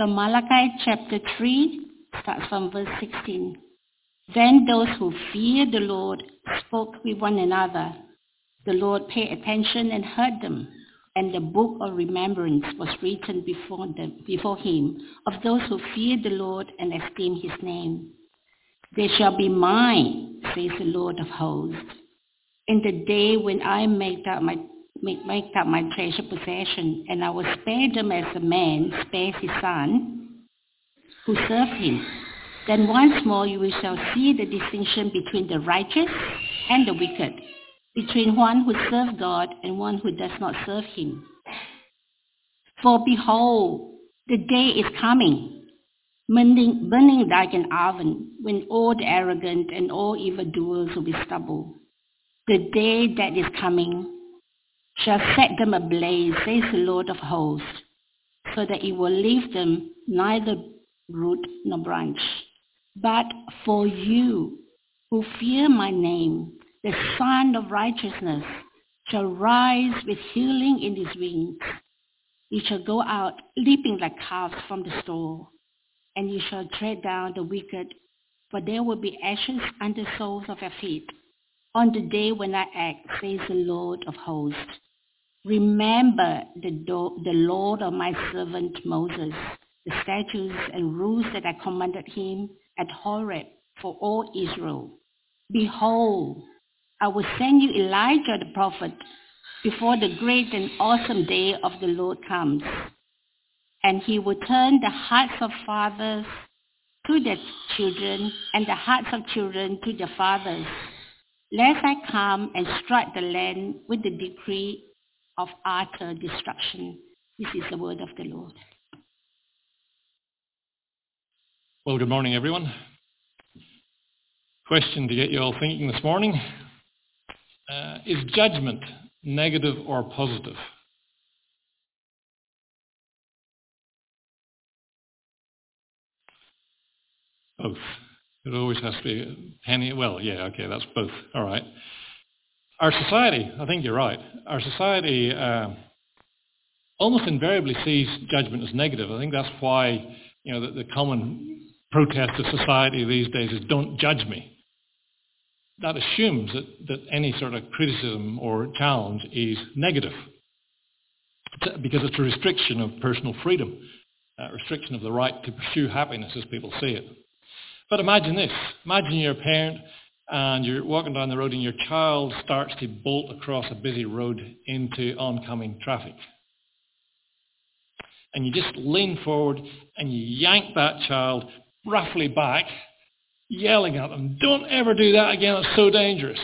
So Malachi chapter 3 starts from verse 16. Then those who feared the Lord spoke with one another. The Lord paid attention and heard them, and the book of remembrance was written before, them, before him of those who feared the Lord and esteemed his name. They shall be mine, says the Lord of hosts, in the day when I make up my make, make up my treasure possession, and I will spare them as a man spares his son who served him. Then once more you shall see the distinction between the righteous and the wicked, between one who serves God and one who does not serve him. For behold, the day is coming, burning, burning like an oven, when all the arrogant and all evildoers will be stubble. The day that is coming shall set them ablaze, says the Lord of hosts, so that it will leave them neither root nor branch. But for you who fear my name, the Sun of Righteousness shall rise with healing in his wings. He shall go out leaping like calves from the stall, and you shall tread down the wicked, for there will be ashes under the soles of your feet on the day when I act, says the Lord of hosts. Remember the, do- the Lord of my servant Moses, the statutes and rules that I commanded him at Horeb for all Israel. Behold, I will send you Elijah the prophet before the great and awesome day of the Lord comes. And he will turn the hearts of fathers to their children and the hearts of children to their fathers, lest I come and strike the land with the decree of utter destruction. This is the word of the Lord. Well, good morning, everyone. Question to get you all thinking this morning. Uh, is judgment negative or positive? Both. It always has to be penny. Well, yeah, okay, that's both. All right. Our society, I think you're right. Our society uh, almost invariably sees judgment as negative. I think that's why you know the, the common protest of society these days is "Don't judge me." That assumes that, that any sort of criticism or challenge is negative because it's a restriction of personal freedom, a restriction of the right to pursue happiness as people see it. But imagine this. Imagine you're a parent and you're walking down the road and your child starts to bolt across a busy road into oncoming traffic. And you just lean forward and you yank that child roughly back, yelling at them, don't ever do that again, it's so dangerous.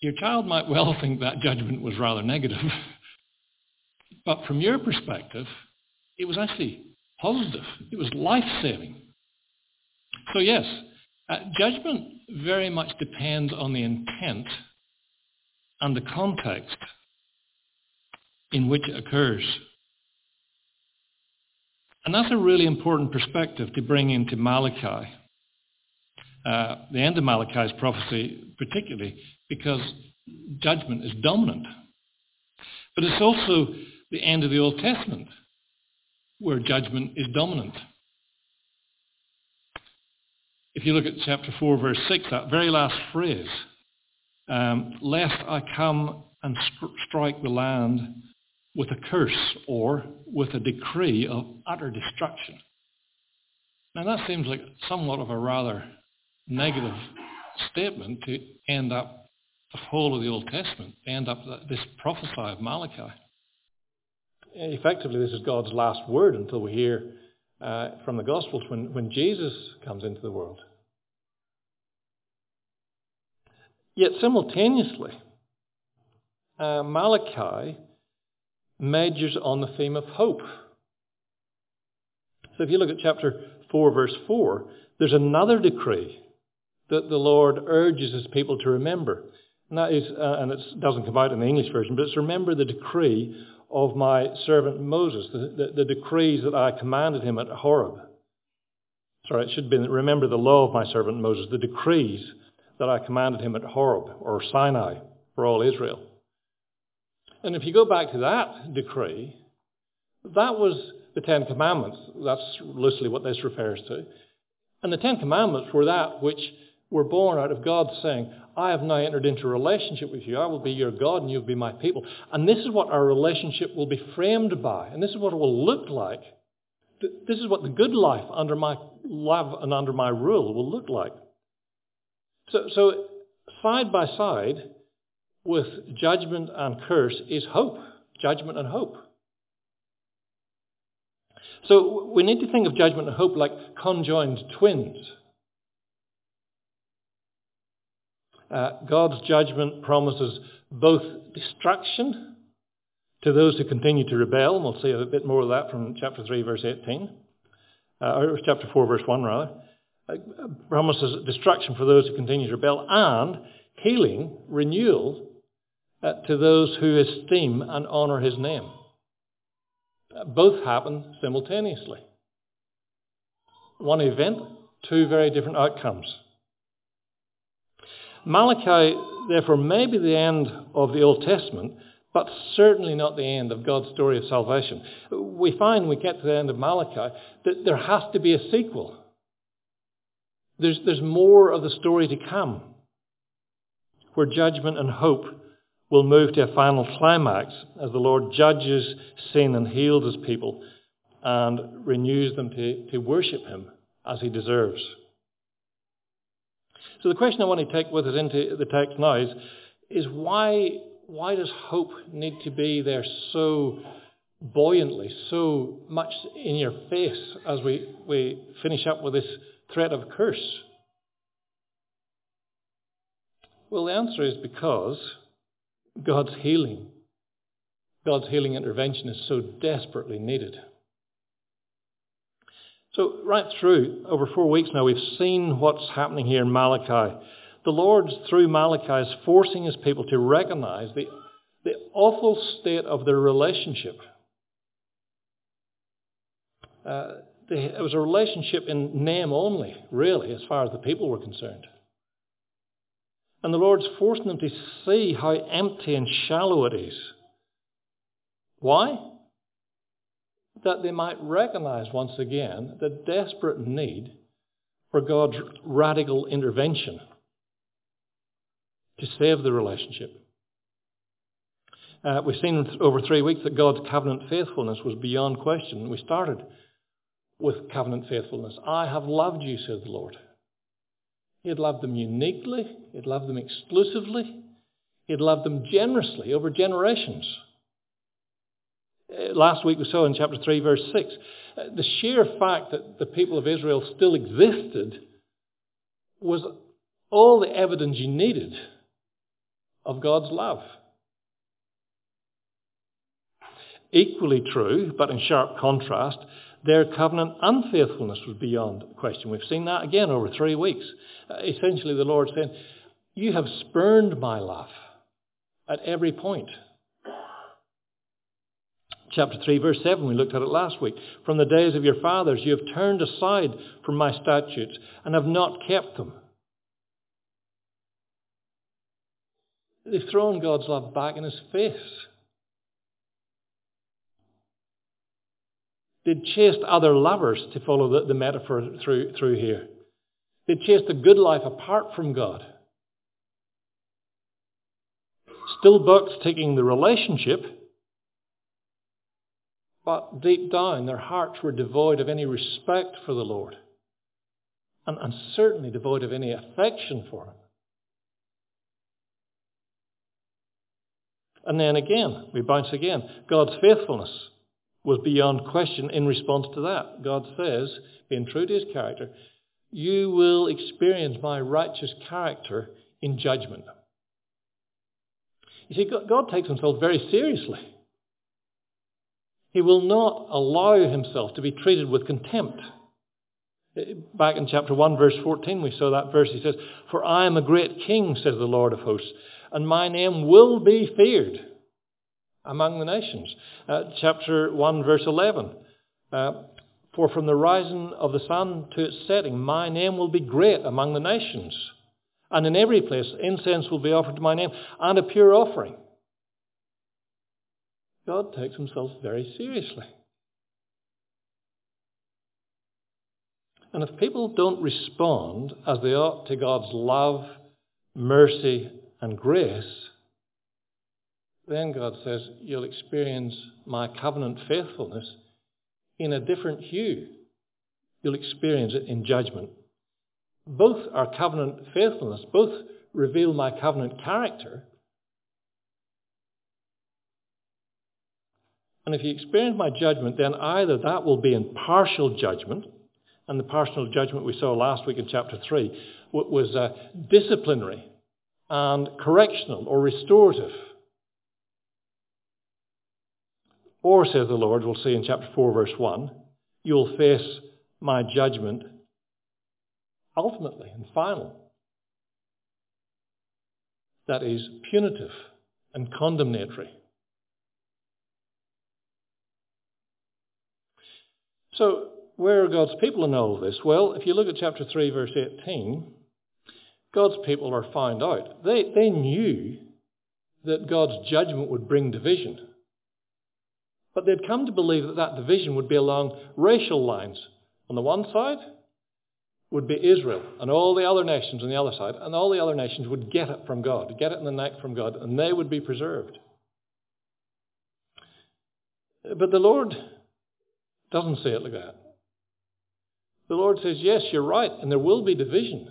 Your child might well think that judgment was rather negative. but from your perspective, it was actually positive. It was life-saving. So yes, uh, judgment very much depends on the intent and the context in which it occurs. And that's a really important perspective to bring into Malachi. Uh, the end of Malachi's prophecy particularly because judgment is dominant. But it's also the end of the Old Testament where judgment is dominant. If you look at chapter 4, verse 6, that very last phrase, um, lest I come and strike the land with a curse or with a decree of utter destruction. Now that seems like somewhat of a rather negative statement to end up the whole of the Old Testament, end up this prophecy of Malachi. Effectively, this is God's last word until we hear uh, from the Gospels when, when Jesus comes into the world. Yet simultaneously, uh, Malachi majors on the theme of hope. So if you look at chapter 4, verse 4, there's another decree that the Lord urges his people to remember. And that is, uh, and it doesn't come out in the English version, but it's remember the decree of my servant Moses, the, the, the decrees that I commanded him at Horeb. Sorry, it should be remember the law of my servant Moses, the decrees that I commanded him at Horeb or Sinai for all Israel. And if you go back to that decree, that was the Ten Commandments. That's loosely what this refers to. And the Ten Commandments were that which were born out of God saying, I have now entered into a relationship with you. I will be your God and you'll be my people. And this is what our relationship will be framed by. And this is what it will look like. This is what the good life under my love and under my rule will look like. So, so side by side with judgment and curse is hope. Judgment and hope. So we need to think of judgment and hope like conjoined twins. Uh, God's judgment promises both destruction to those who continue to rebel, and we'll see a bit more of that from chapter 3, verse 18, uh, or chapter 4, verse 1, rather. Uh, promises destruction for those who continue to rebel, and healing, renewal, uh, to those who esteem and honour his name. Both happen simultaneously. One event, two very different outcomes. Malachi, therefore, may be the end of the Old Testament, but certainly not the end of God's story of salvation. We find when we get to the end of Malachi that there has to be a sequel. There's, there's more of the story to come, where judgment and hope will move to a final climax as the Lord judges sin and heals his people and renews them to, to worship him as he deserves. So the question I want to take with us into the text now is, is why, why does hope need to be there so buoyantly, so much in your face as we, we finish up with this threat of curse? Well, the answer is because God's healing, God's healing intervention is so desperately needed. So right through, over four weeks now, we've seen what's happening here in Malachi. The Lord, through Malachi, is forcing his people to recognize the, the awful state of their relationship. Uh, it was a relationship in name only, really, as far as the people were concerned. And the Lord's forcing them to see how empty and shallow it is. Why? That they might recognize once again the desperate need for God's radical intervention to save the relationship. Uh, we've seen over three weeks that God's covenant faithfulness was beyond question. We started with covenant faithfulness. I have loved you, says the Lord. He had loved them uniquely. He had loved them exclusively. He had loved them generously over generations. Uh, last week we saw in chapter 3, verse 6, uh, the sheer fact that the people of Israel still existed was all the evidence you needed of God's love. Equally true, but in sharp contrast, their covenant unfaithfulness was beyond question. We've seen that again over three weeks. Uh, essentially, the Lord saying, You have spurned my love at every point. Chapter 3, verse 7, we looked at it last week. From the days of your fathers, you have turned aside from my statutes and have not kept them. They've thrown God's love back in his face. They'd chased other lovers, to follow the, the metaphor through, through here. They'd chased a good life apart from God. Still box ticking the relationship, but deep down their hearts were devoid of any respect for the Lord. And, and certainly devoid of any affection for Him. And then again, we bounce again. God's faithfulness was beyond question in response to that. God says, being true to his character, you will experience my righteous character in judgment. You see, God takes himself very seriously. He will not allow himself to be treated with contempt. Back in chapter 1, verse 14, we saw that verse. He says, For I am a great king, says the Lord of hosts, and my name will be feared among the nations. Uh, chapter 1, verse 11. Uh, For from the rising of the sun to its setting, my name will be great among the nations. And in every place, incense will be offered to my name, and a pure offering. God takes himself very seriously. And if people don't respond as they ought to God's love, mercy, and grace, then God says, you'll experience my covenant faithfulness in a different hue. You'll experience it in judgment. Both are covenant faithfulness. Both reveal my covenant character. And if you experience my judgment, then either that will be in partial judgment, and the partial judgment we saw last week in chapter 3 was uh, disciplinary and correctional or restorative. Or, says the Lord, we'll see in chapter 4, verse 1, you'll face my judgment ultimately and final. That is punitive and condemnatory. So, where are God's people in all this? Well, if you look at chapter 3, verse 18, God's people are found out. They, they knew that God's judgment would bring division. But they'd come to believe that that division would be along racial lines. On the one side would be Israel and all the other nations on the other side, and all the other nations would get it from God, get it in the neck from God, and they would be preserved. But the Lord doesn't say it like that. The Lord says, yes, you're right, and there will be division.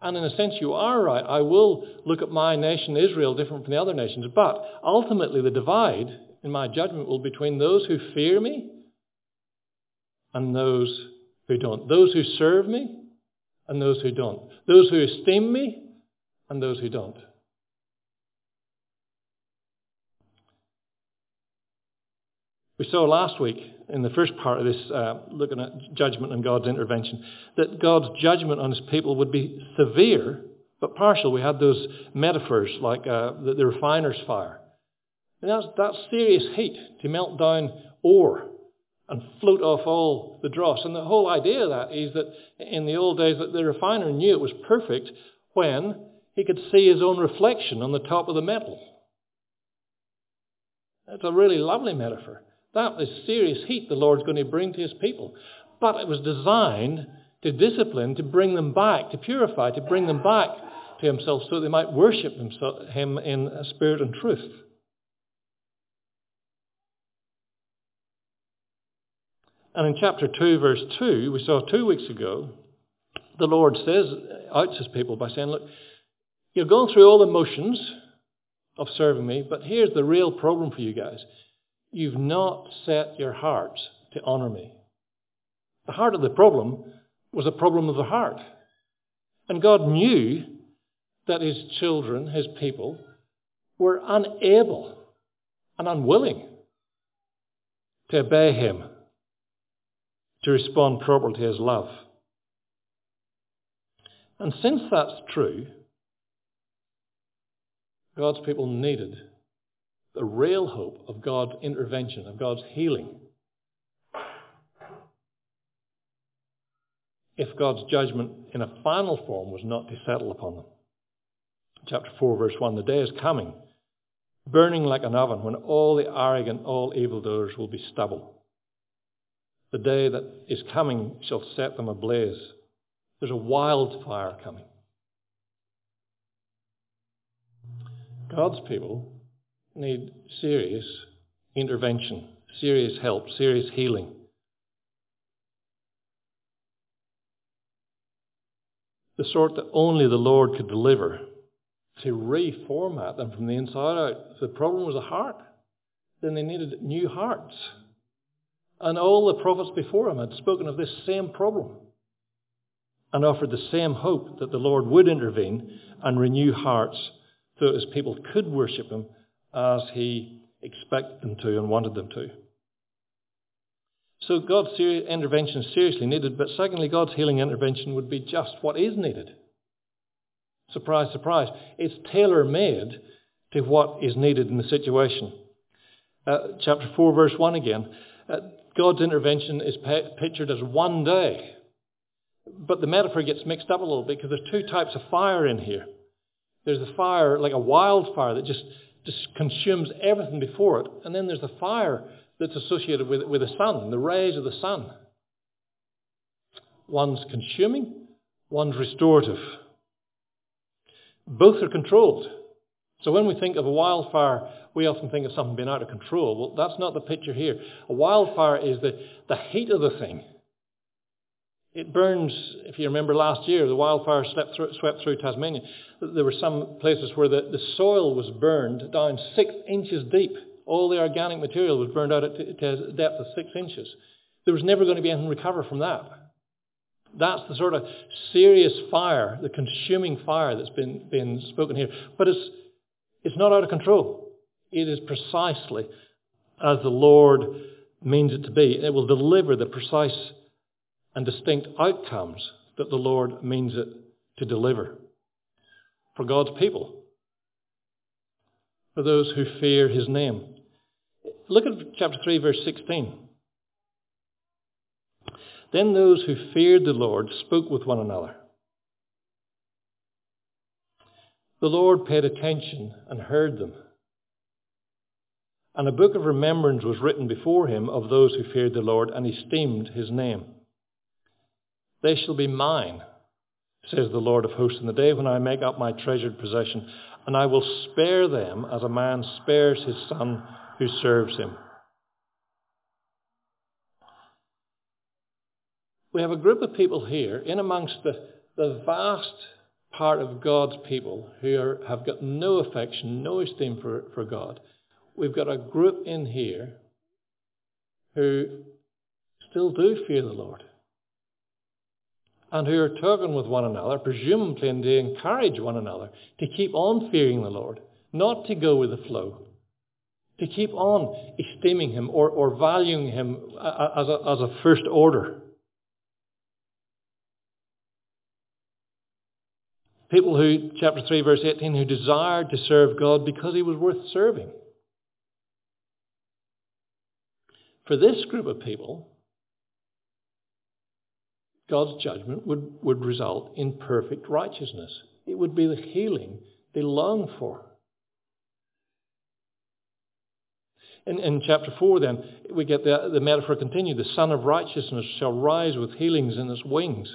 And in a sense, you are right. I will look at my nation, Israel, different from the other nations. But ultimately, the divide in my judgment will be between those who fear me and those who don't. Those who serve me and those who don't. Those who esteem me and those who don't. We saw last week in the first part of this, uh, looking at judgment and God's intervention, that God's judgment on his people would be severe but partial. We had those metaphors like uh, the, the refiner's fire. And that's, that's serious heat to melt down ore and float off all the dross. And the whole idea of that is that in the old days that the refiner knew it was perfect when he could see his own reflection on the top of the metal. That's a really lovely metaphor. That is serious heat the Lord's going to bring to his people. But it was designed to discipline, to bring them back, to purify, to bring them back to himself so they might worship him in spirit and truth. And in chapter 2, verse 2, we saw two weeks ago, the Lord says, outs his people by saying, look, you're going through all the motions of serving me, but here's the real problem for you guys. You've not set your hearts to honour me. The heart of the problem was a problem of the heart. And God knew that his children, his people, were unable and unwilling to obey him to respond properly to his love. And since that's true, God's people needed the real hope of God's intervention, of God's healing. If God's judgment in a final form was not to settle upon them. Chapter 4, verse 1, the day is coming, burning like an oven, when all the arrogant, all evildoers will be stubble. The day that is coming shall set them ablaze. There's a wildfire coming. God's people need serious intervention, serious help, serious healing. The sort that only the Lord could deliver to reformat them from the inside out. If The problem was the heart. Then they needed new hearts. And all the prophets before him had spoken of this same problem and offered the same hope that the Lord would intervene and renew hearts so that his people could worship him as he expected them to and wanted them to. So God's intervention is seriously needed, but secondly, God's healing intervention would be just what is needed. Surprise, surprise. It's tailor-made to what is needed in the situation. Uh, chapter 4, verse 1 again. Uh, God's intervention is pictured as one day. But the metaphor gets mixed up a little bit because there's two types of fire in here. There's a fire, like a wildfire, that just consumes everything before it. And then there's the fire that's associated with, with the sun, the rays of the sun. One's consuming, one's restorative. Both are controlled. So when we think of a wildfire, we often think of something being out of control. Well, that's not the picture here. A wildfire is the, the heat of the thing. It burns, if you remember last year, the wildfire swept through, swept through Tasmania. There were some places where the, the soil was burned down six inches deep. All the organic material was burned out at a depth of six inches. There was never going to be anything recover from that. That's the sort of serious fire, the consuming fire that's been, been spoken here. But it's, it's not out of control. It is precisely as the Lord means it to be. It will deliver the precise and distinct outcomes that the Lord means it to deliver for God's people, for those who fear his name. Look at chapter 3, verse 16. Then those who feared the Lord spoke with one another. The Lord paid attention and heard them. And a book of remembrance was written before him of those who feared the Lord and esteemed his name. They shall be mine, says the Lord of hosts, in the day when I make up my treasured possession, and I will spare them as a man spares his son who serves him. We have a group of people here in amongst the, the vast part of God's people who are, have got no affection, no esteem for, for God. We've got a group in here who still do fear the Lord and who are talking with one another, presumably and to encourage one another to keep on fearing the Lord, not to go with the flow, to keep on esteeming him or, or valuing him uh, uh, as a, as a first order. People who, chapter 3, verse 18, who desired to serve God because he was worth serving. For this group of people, God's judgment would, would result in perfect righteousness. It would be the healing they long for. In, in chapter 4 then, we get the, the metaphor continued. The Sun of Righteousness shall rise with healings in its wings.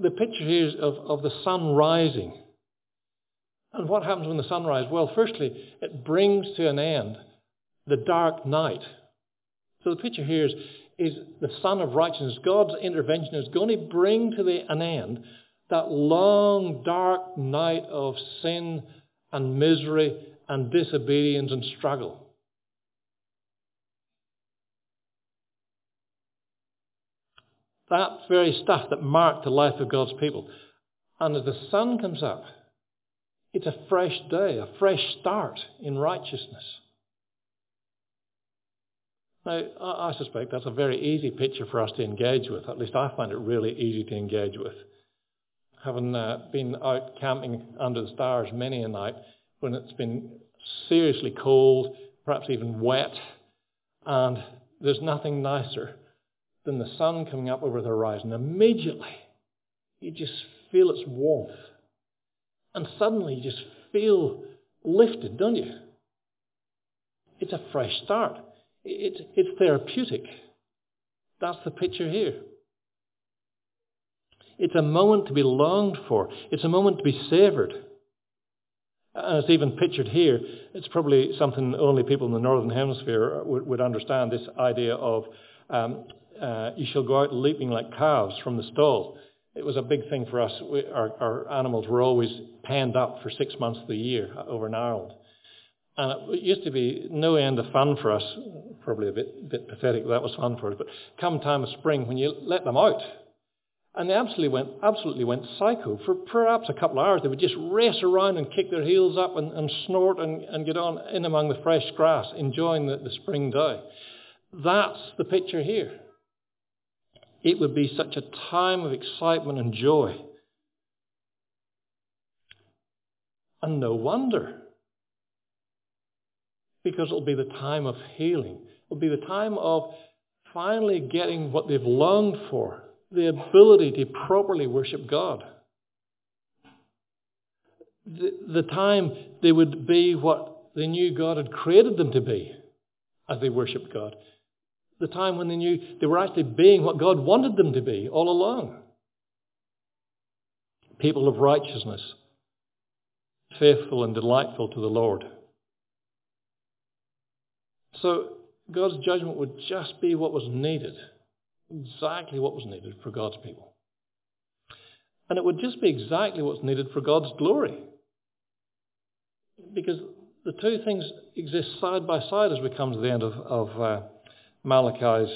The picture here is of, of the sun rising. And what happens when the sun rises? Well, firstly, it brings to an end the dark night. So the picture here is is the Sun of Righteousness. God's intervention is going to bring to the, an end that long, dark night of sin and misery and disobedience and struggle. That very stuff that marked the life of God's people. And as the sun comes up, it's a fresh day, a fresh start in righteousness. Now, I suspect that's a very easy picture for us to engage with. At least I find it really easy to engage with. Having uh, been out camping under the stars many a night when it's been seriously cold, perhaps even wet, and there's nothing nicer than the sun coming up over the horizon. Immediately, you just feel its warmth. And suddenly you just feel lifted, don't you? It's a fresh start. It, it's therapeutic. That's the picture here. It's a moment to be longed for. It's a moment to be savoured. And it's even pictured here. It's probably something only people in the Northern Hemisphere would, would understand, this idea of um, uh, you shall go out leaping like calves from the stall. It was a big thing for us. We, our, our animals were always penned up for six months of the year over in Ireland. And it used to be no end of fun for us, probably a bit, bit pathetic, that was fun for us, but come time of spring when you let them out, and they absolutely went, absolutely went psycho. For perhaps a couple of hours, they would just race around and kick their heels up and, and snort and, and, get on in among the fresh grass, enjoying the, the spring day. That's the picture here. It would be such a time of excitement and joy. And no wonder because it'll be the time of healing. It'll be the time of finally getting what they've longed for, the ability to properly worship God. the, the time they would be what they knew God had created them to be as they worshipped God. The time when they knew they were actually being what God wanted them to be all along. People of righteousness, faithful and delightful to the Lord. So God's judgment would just be what was needed, exactly what was needed for God's people. And it would just be exactly what's needed for God's glory. Because the two things exist side by side as we come to the end of, of uh, Malachi's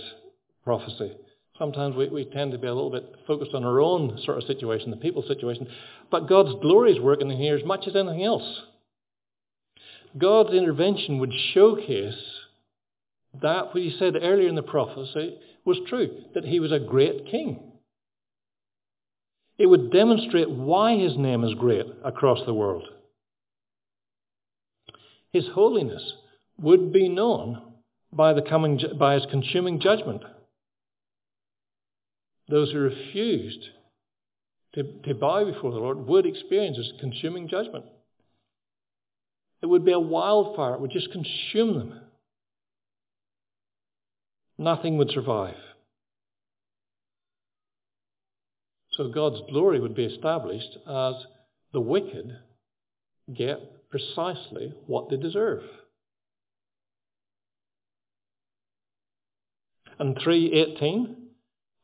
prophecy. Sometimes we, we tend to be a little bit focused on our own sort of situation, the people's situation. But God's glory is working in here as much as anything else. God's intervention would showcase that what he said earlier in the prophecy was true, that he was a great king. It would demonstrate why his name is great across the world. His holiness would be known by, the coming, by his consuming judgment. Those who refused to, to bow before the Lord would experience his consuming judgment. It would be a wildfire. It would just consume them. Nothing would survive. So God's glory would be established as the wicked get precisely what they deserve. And 3.18,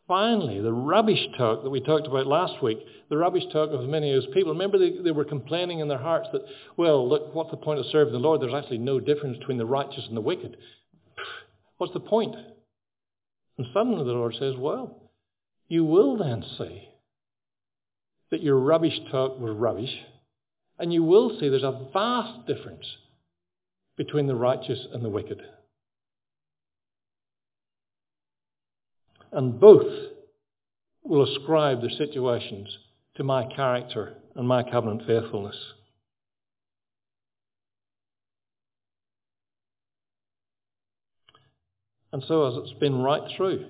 finally, the rubbish talk that we talked about last week, the rubbish talk of many of those people. Remember they, they were complaining in their hearts that, well, look, what's the point of serving the Lord? There's actually no difference between the righteous and the wicked. What's the point? And suddenly the Lord says, well, you will then see that your rubbish talk was rubbish, and you will see there's a vast difference between the righteous and the wicked. And both will ascribe their situations to my character and my covenant faithfulness. And so as it's been right through,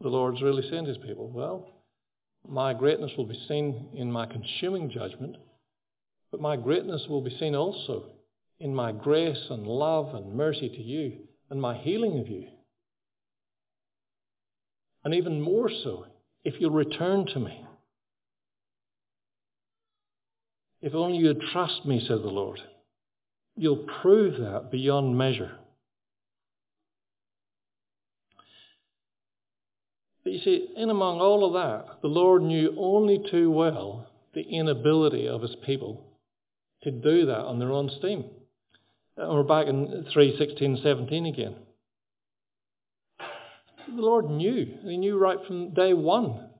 the Lord's really saying to his people, well, my greatness will be seen in my consuming judgment, but my greatness will be seen also in my grace and love and mercy to you and my healing of you. And even more so, if you'll return to me. If only you'd trust me, said the Lord, you'll prove that beyond measure. But you see, in among all of that, the Lord knew only too well the inability of his people to do that on their own steam. And we're back in 3, 16, 17 again. The Lord knew. He knew right from day one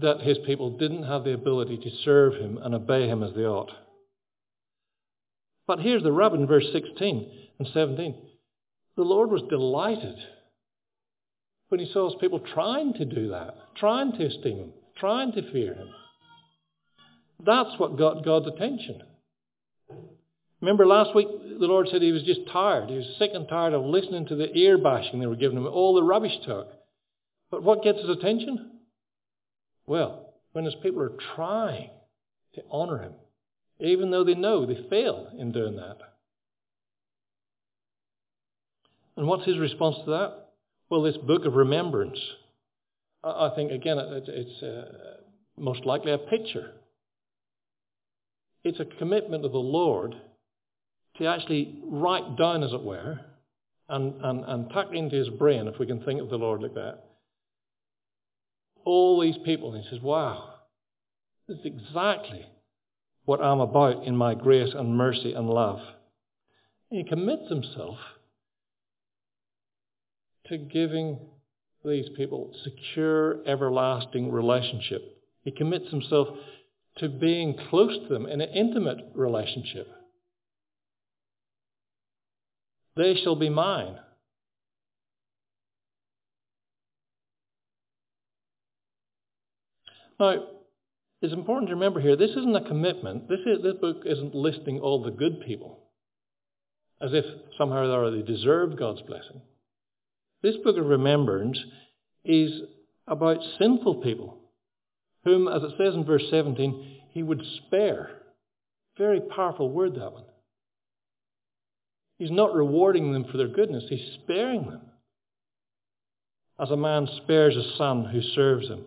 that his people didn't have the ability to serve him and obey him as they ought. But here's the rub in verse 16 and 17. The Lord was delighted when he saw his people trying to do that, trying to esteem him, trying to fear him. That's what got God's attention. Remember last week the Lord said he was just tired. He was sick and tired of listening to the ear bashing they were giving him, all the rubbish talk. But what gets his attention? Well, when his people are trying to honour him, even though they know they fail in doing that. And what's his response to that? Well, this book of remembrance, I think, again, it's uh, most likely a picture. It's a commitment of the Lord to actually write down, as it were, and, and, and tuck into his brain, if we can think of the Lord like that, all these people. And he says, wow, this is exactly what I'm about in my grace and mercy and love. And he commits himself to giving these people secure, everlasting relationship. He commits himself to being close to them in an intimate relationship. They shall be mine. Now, it's important to remember here, this isn't a commitment. This, is, this book isn't listing all the good people as if somehow or other they deserve God's blessing. This book of remembrance is about sinful people, whom, as it says in verse 17, he would spare Very powerful word, that one. He's not rewarding them for their goodness, he's sparing them. As a man spares a son who serves him.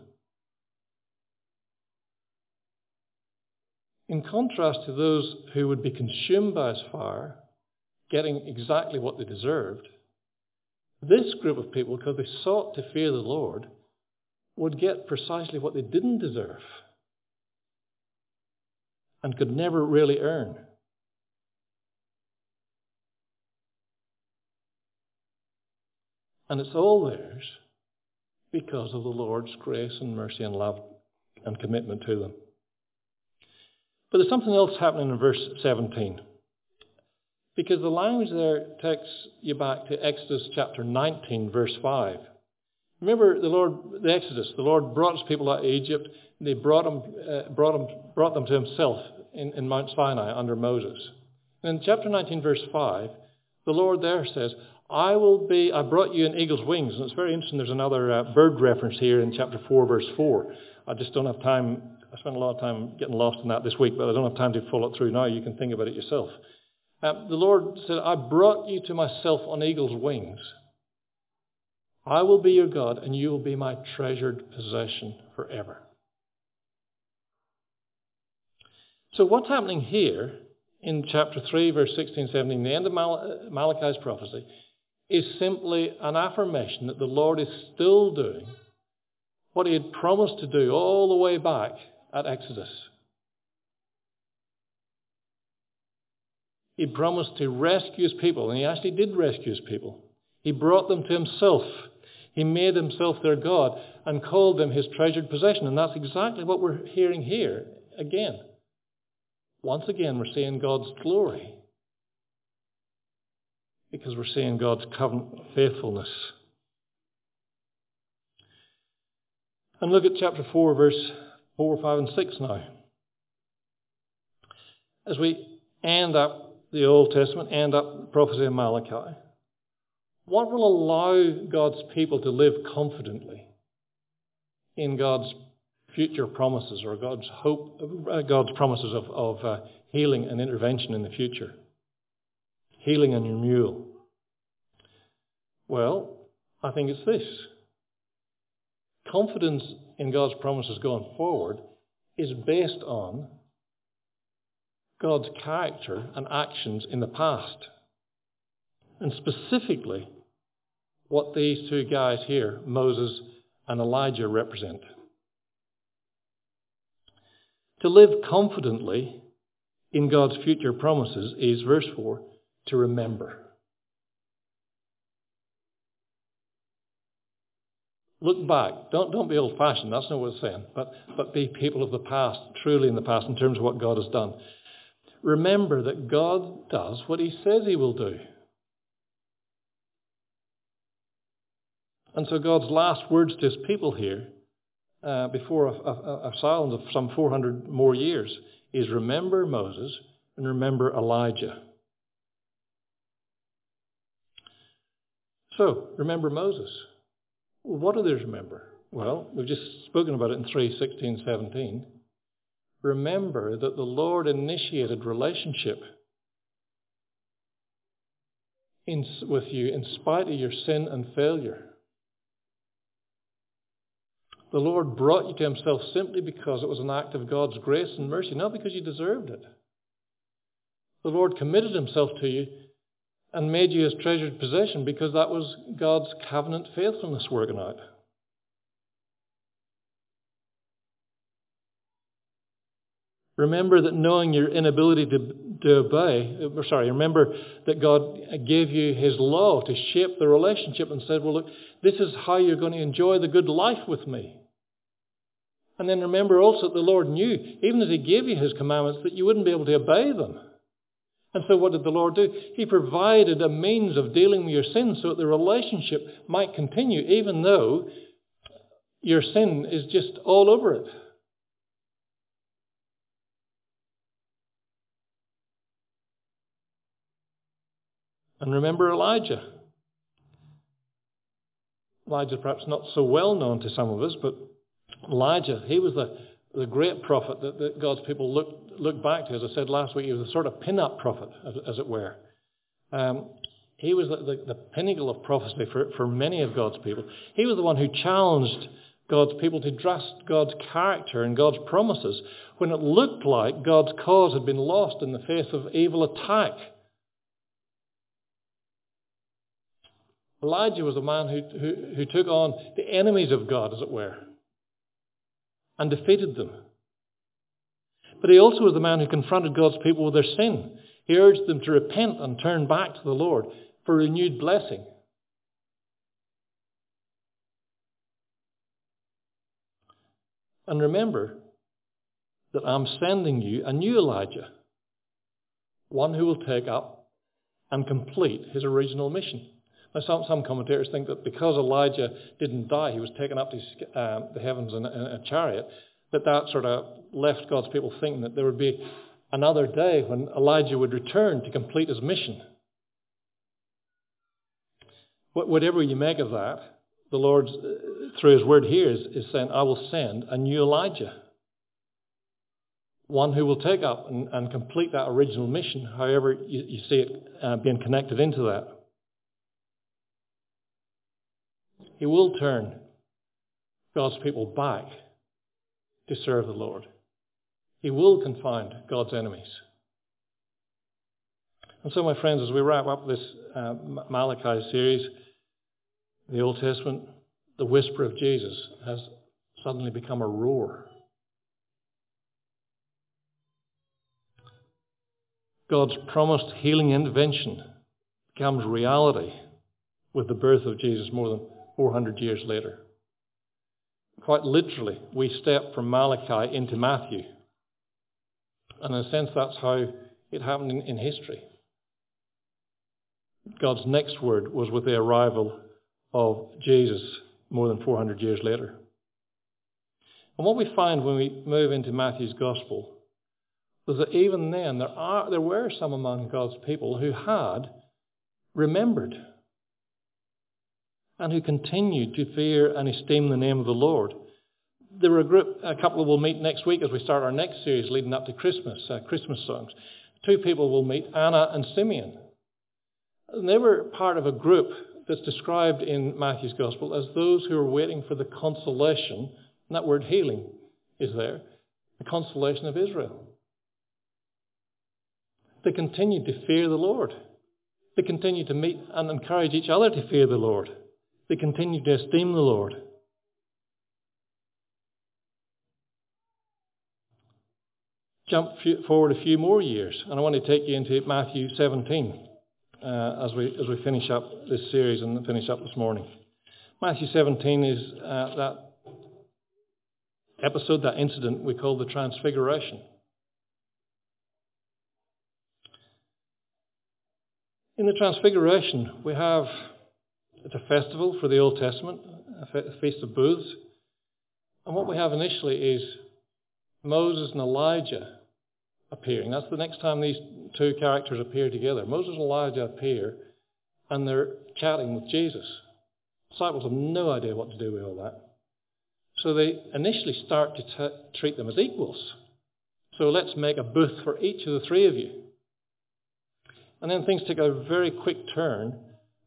In contrast to those who would be consumed by his fire, getting exactly what they deserved, this group of people, because they sought to fear the Lord, would get precisely what they didn't deserve and could never really earn. And it's all theirs because of the Lord's grace and mercy and love and commitment to them. But there's something else happening in verse 17. Because the language there takes you back to Exodus chapter 19, verse 5. Remember the Lord, the Exodus, the Lord brought his people out of Egypt. And they brought them, uh, brought them, brought them to himself in, in Mount Sinai under Moses. And in chapter 19, verse 5, the Lord there says, I will be, I brought you in eagle's wings. And it's very interesting. There's another uh, bird reference here in chapter 4, verse 4. I just don't have time. I spent a lot of time getting lost in that this week, but I don't have time to follow it through now. You can think about it yourself. Uh, the Lord said, I brought you to myself on eagle's wings. I will be your God, and you will be my treasured possession forever. So what's happening here in chapter 3, verse 16, 17, the end of Mal- Malachi's prophecy, is simply an affirmation that the Lord is still doing what he had promised to do all the way back at Exodus. He promised to rescue his people, and he actually did rescue his people. He brought them to himself. He made himself their God and called them his treasured possession. And that's exactly what we're hearing here again. Once again, we're seeing God's glory because we're seeing God's covenant faithfulness. And look at chapter 4, verse 4, 5, and 6 now. As we end up the Old Testament, and up the prophecy of Malachi, what will allow God's people to live confidently in God's future promises or God's hope, uh, God's promises of, of uh, healing and intervention in the future? Healing and renewal. Well, I think it's this. Confidence in God's promises going forward is based on God's character and actions in the past. And specifically, what these two guys here, Moses and Elijah, represent. To live confidently in God's future promises is, verse 4, to remember. Look back. Don't, don't be old fashioned. That's not what it's saying. But, but be people of the past, truly in the past, in terms of what God has done. Remember that God does what he says he will do. And so God's last words to his people here, uh, before a, a, a silence of some 400 more years, is remember Moses and remember Elijah. So, remember Moses. What do they remember? Well, we've just spoken about it in 3, 16, 17. Remember that the Lord initiated relationship in, with you in spite of your sin and failure. The Lord brought you to himself simply because it was an act of God's grace and mercy, not because you deserved it. The Lord committed himself to you and made you his treasured possession because that was God's covenant faithfulness working out. Remember that knowing your inability to, to obey, uh, sorry, remember that God gave you his law to shape the relationship and said, well, look, this is how you're going to enjoy the good life with me. And then remember also that the Lord knew, even as he gave you his commandments, that you wouldn't be able to obey them. And so what did the Lord do? He provided a means of dealing with your sin so that the relationship might continue even though your sin is just all over it. And remember Elijah. Elijah perhaps not so well known to some of us, but Elijah, he was the the great prophet that, that God's people look, look back to. As I said last week, he was a sort of pin-up prophet, as, as it were. Um, he was the, the, the, pinnacle of prophecy for, for many of God's people. He was the one who challenged God's people to trust God's character and God's promises when it looked like God's cause had been lost in the face of evil attack. Elijah was a man who, who, who took on the enemies of God, as it were, and defeated them. But he also was the man who confronted God's people with their sin. He urged them to repent and turn back to the Lord for renewed blessing. And remember that I'm sending you a new Elijah, one who will take up and complete his original mission. Now, some, some commentators think that because Elijah didn't die, he was taken up to um, the heavens in, in a chariot, that that sort of left God's people thinking that there would be another day when Elijah would return to complete his mission. Whatever you make of that, the Lord, uh, through his word here, is, is saying, I will send a new Elijah. One who will take up and, and complete that original mission, however you, you see it uh, being connected into that. He will turn God's people back to serve the Lord. He will confound God's enemies. And so, my friends, as we wrap up this uh, Malachi series, the Old Testament, the whisper of Jesus has suddenly become a roar. God's promised healing intervention becomes reality with the birth of Jesus more than 400 years later. Quite literally, we step from Malachi into Matthew. And in a sense, that's how it happened in, in history. God's next word was with the arrival of Jesus more than 400 years later. And what we find when we move into Matthew's Gospel was that even then there, are, there were some among God's people who had remembered and who continued to fear and esteem the name of the Lord. There were a group, a couple will meet next week as we start our next series leading up to Christmas, uh, Christmas songs. Two people will meet, Anna and Simeon. And they were part of a group that's described in Matthew's Gospel as those who are waiting for the consolation, and that word healing is there, the consolation of Israel. They continued to fear the Lord. They continued to meet and encourage each other to fear the Lord. They continued to esteem the Lord. Jump forward a few more years, and I want to take you into Matthew 17 uh, as, we, as we finish up this series and finish up this morning. Matthew 17 is uh, that episode, that incident we call the Transfiguration. In the Transfiguration, we have it's a festival for the Old Testament, a Feast of Booths. And what we have initially is Moses and Elijah appearing. That's the next time these two characters appear together. Moses and Elijah appear and they're chatting with Jesus. Disciples have no idea what to do with all that. So they initially start to t- treat them as equals. So let's make a booth for each of the three of you. And then things take a very quick turn.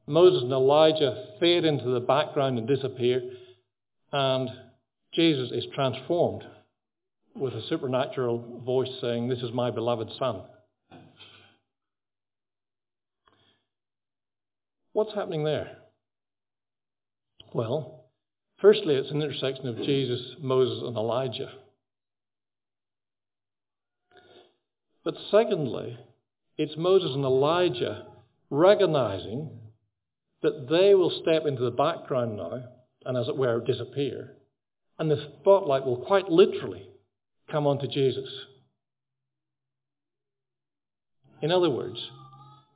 Moses and Elijah fade into the background and disappear. And Jesus is transformed with a supernatural voice saying, This is my beloved Son. What's happening there? Well, firstly, it's an intersection of Jesus, Moses, and Elijah. But secondly, it's Moses and Elijah recognizing that they will step into the background now and, as it were, disappear. And the spotlight will quite literally come onto Jesus. In other words,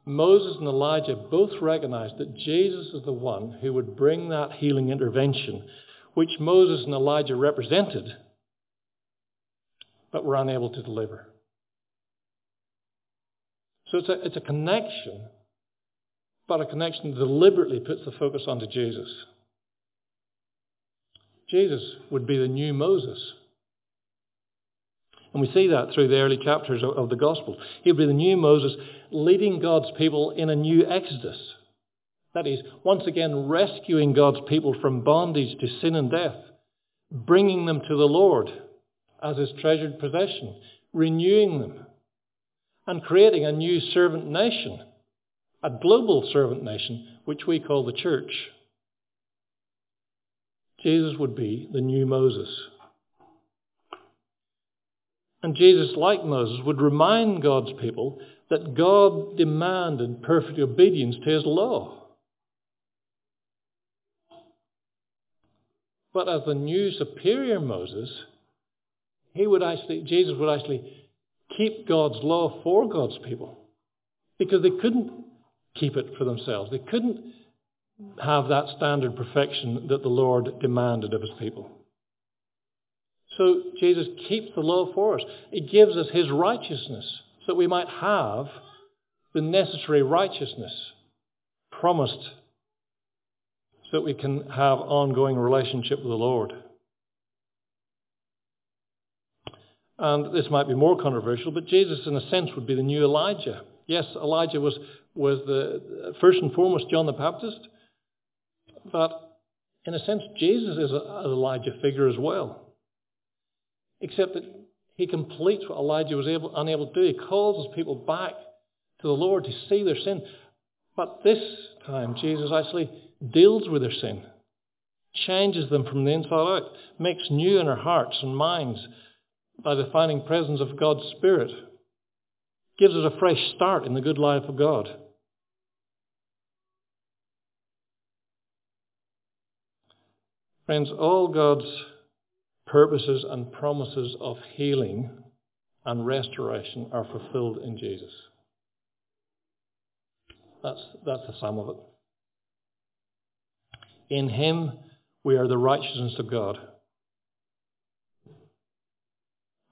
Moses and Elijah both recognized that Jesus is the one who would bring that healing intervention, which Moses and Elijah represented, but were unable to deliver. So it's a, it's a connection, but a connection deliberately puts the focus onto Jesus. Jesus would be the new Moses And we see that through the early chapters of, of the Gospel. He would be the new Moses leading God's people in a new exodus. That is, once again, rescuing God's people from bondage to sin and death, bringing them to the Lord as his treasured possession, renewing them, and creating a new servant nation, a global servant nation, which we call the church. Jesus would be the new Moses. And Jesus, like Moses, would remind God's people that God demanded perfect obedience to his law. But as the new superior Moses, he would actually, Jesus would actually keep God's law for God's people because they couldn't keep it for themselves. They couldn't have that standard perfection that the Lord demanded of his people. So Jesus keeps the law for us. He gives us his righteousness so that we might have the necessary righteousness promised so that we can have ongoing relationship with the Lord. And this might be more controversial, but Jesus in a sense would be the new Elijah. Yes, Elijah was, was the first and foremost John the Baptist, but in a sense Jesus is an Elijah figure as well. Except that he completes what Elijah was able, unable to do. He calls his people back to the Lord to see their sin. But this time, Jesus actually deals with their sin, changes them from the inside out, makes new in our hearts and minds by the finding presence of God's Spirit, gives us a fresh start in the good life of God. Friends, all God's purposes and promises of healing and restoration are fulfilled in Jesus. That's, that's the sum of it. In him we are the righteousness of God.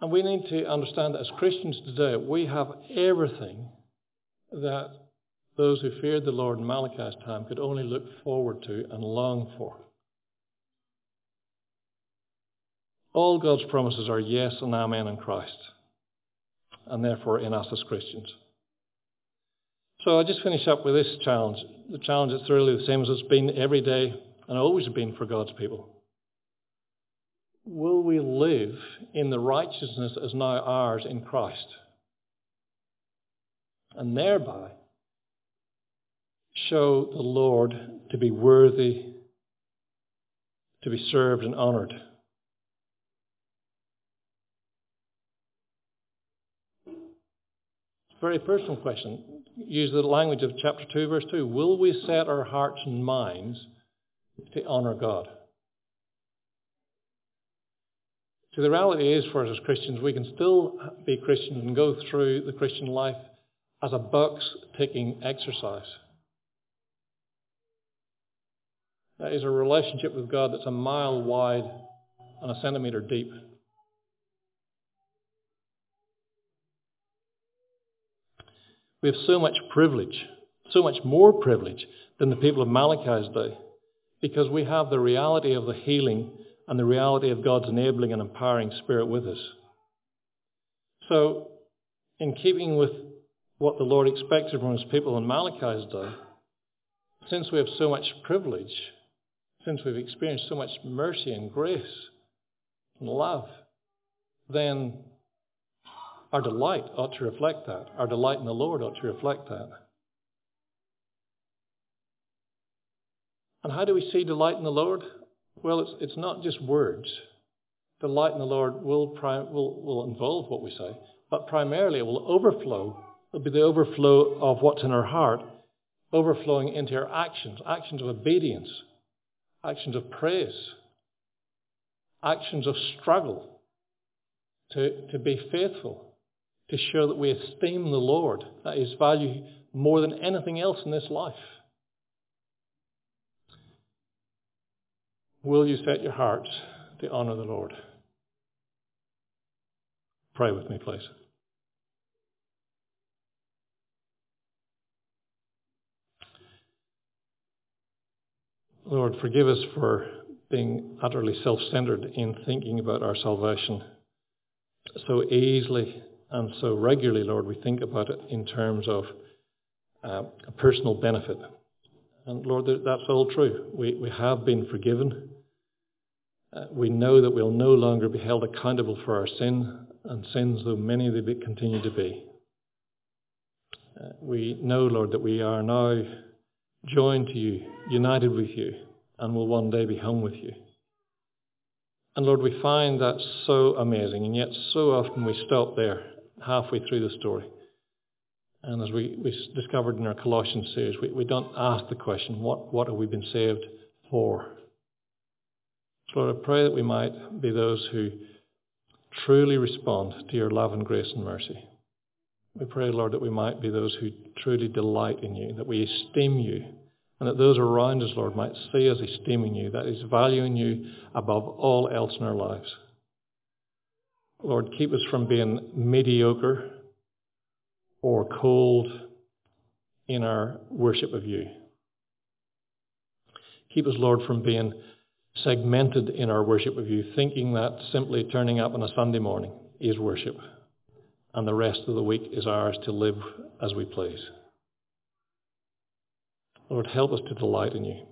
And we need to understand that as Christians today, we have everything that those who feared the Lord in Malachi's time could only look forward to and long for. All God's promises are yes and amen in Christ, and therefore in us as Christians. So I'll just finish up with this challenge. The challenge that's really the same as it's been every day and always been for God's people. Will we live in the righteousness as now ours in Christ? And thereby show the Lord to be worthy to be served and honoured. Very personal question. Use the language of chapter 2, verse 2. Will we set our hearts and minds to honour God? So the reality is for us as Christians, we can still be Christians and go through the Christian life as a box ticking exercise. That is a relationship with God that's a mile wide and a centimetre deep. We have so much privilege, so much more privilege than the people of Malachi's day, because we have the reality of the healing and the reality of God's enabling and empowering spirit with us. So, in keeping with what the Lord expected from his people in Malachi's day, since we have so much privilege, since we've experienced so much mercy and grace and love, then our delight ought to reflect that. Our delight in the Lord ought to reflect that. And how do we see delight in the Lord? Well, it's, it's not just words. Delight in the Lord will, will, will involve what we say, but primarily it will overflow. It'll be the overflow of what's in our heart, overflowing into our actions, actions of obedience, actions of praise, actions of struggle to, to be faithful, to show that we esteem the Lord, that is value more than anything else in this life. Will you set your hearts to honour the Lord? Pray with me, please. Lord, forgive us for being utterly self-centered in thinking about our salvation so easily and so regularly, Lord, we think about it in terms of uh, a personal benefit. And Lord, that's all true. We, we have been forgiven. Uh, we know that we'll no longer be held accountable for our sin and sins, though many they continue to be. Uh, we know, Lord, that we are now joined to you, united with you, and will one day be home with you. And Lord, we find that so amazing, and yet so often we stop there halfway through the story. And as we, we discovered in our Colossians series, we, we don't ask the question, what, what have we been saved for? So Lord, I pray that we might be those who truly respond to your love and grace and mercy. We pray, Lord, that we might be those who truly delight in you, that we esteem you, and that those around us, Lord, might see us esteeming you, that is valuing you above all else in our lives. Lord, keep us from being mediocre or cold in our worship of you. Keep us, Lord, from being segmented in our worship of you, thinking that simply turning up on a Sunday morning is worship, and the rest of the week is ours to live as we please. Lord, help us to delight in you.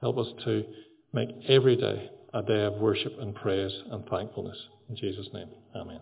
Help us to make every day a day of worship and praise and thankfulness. In Jesus' name, amen.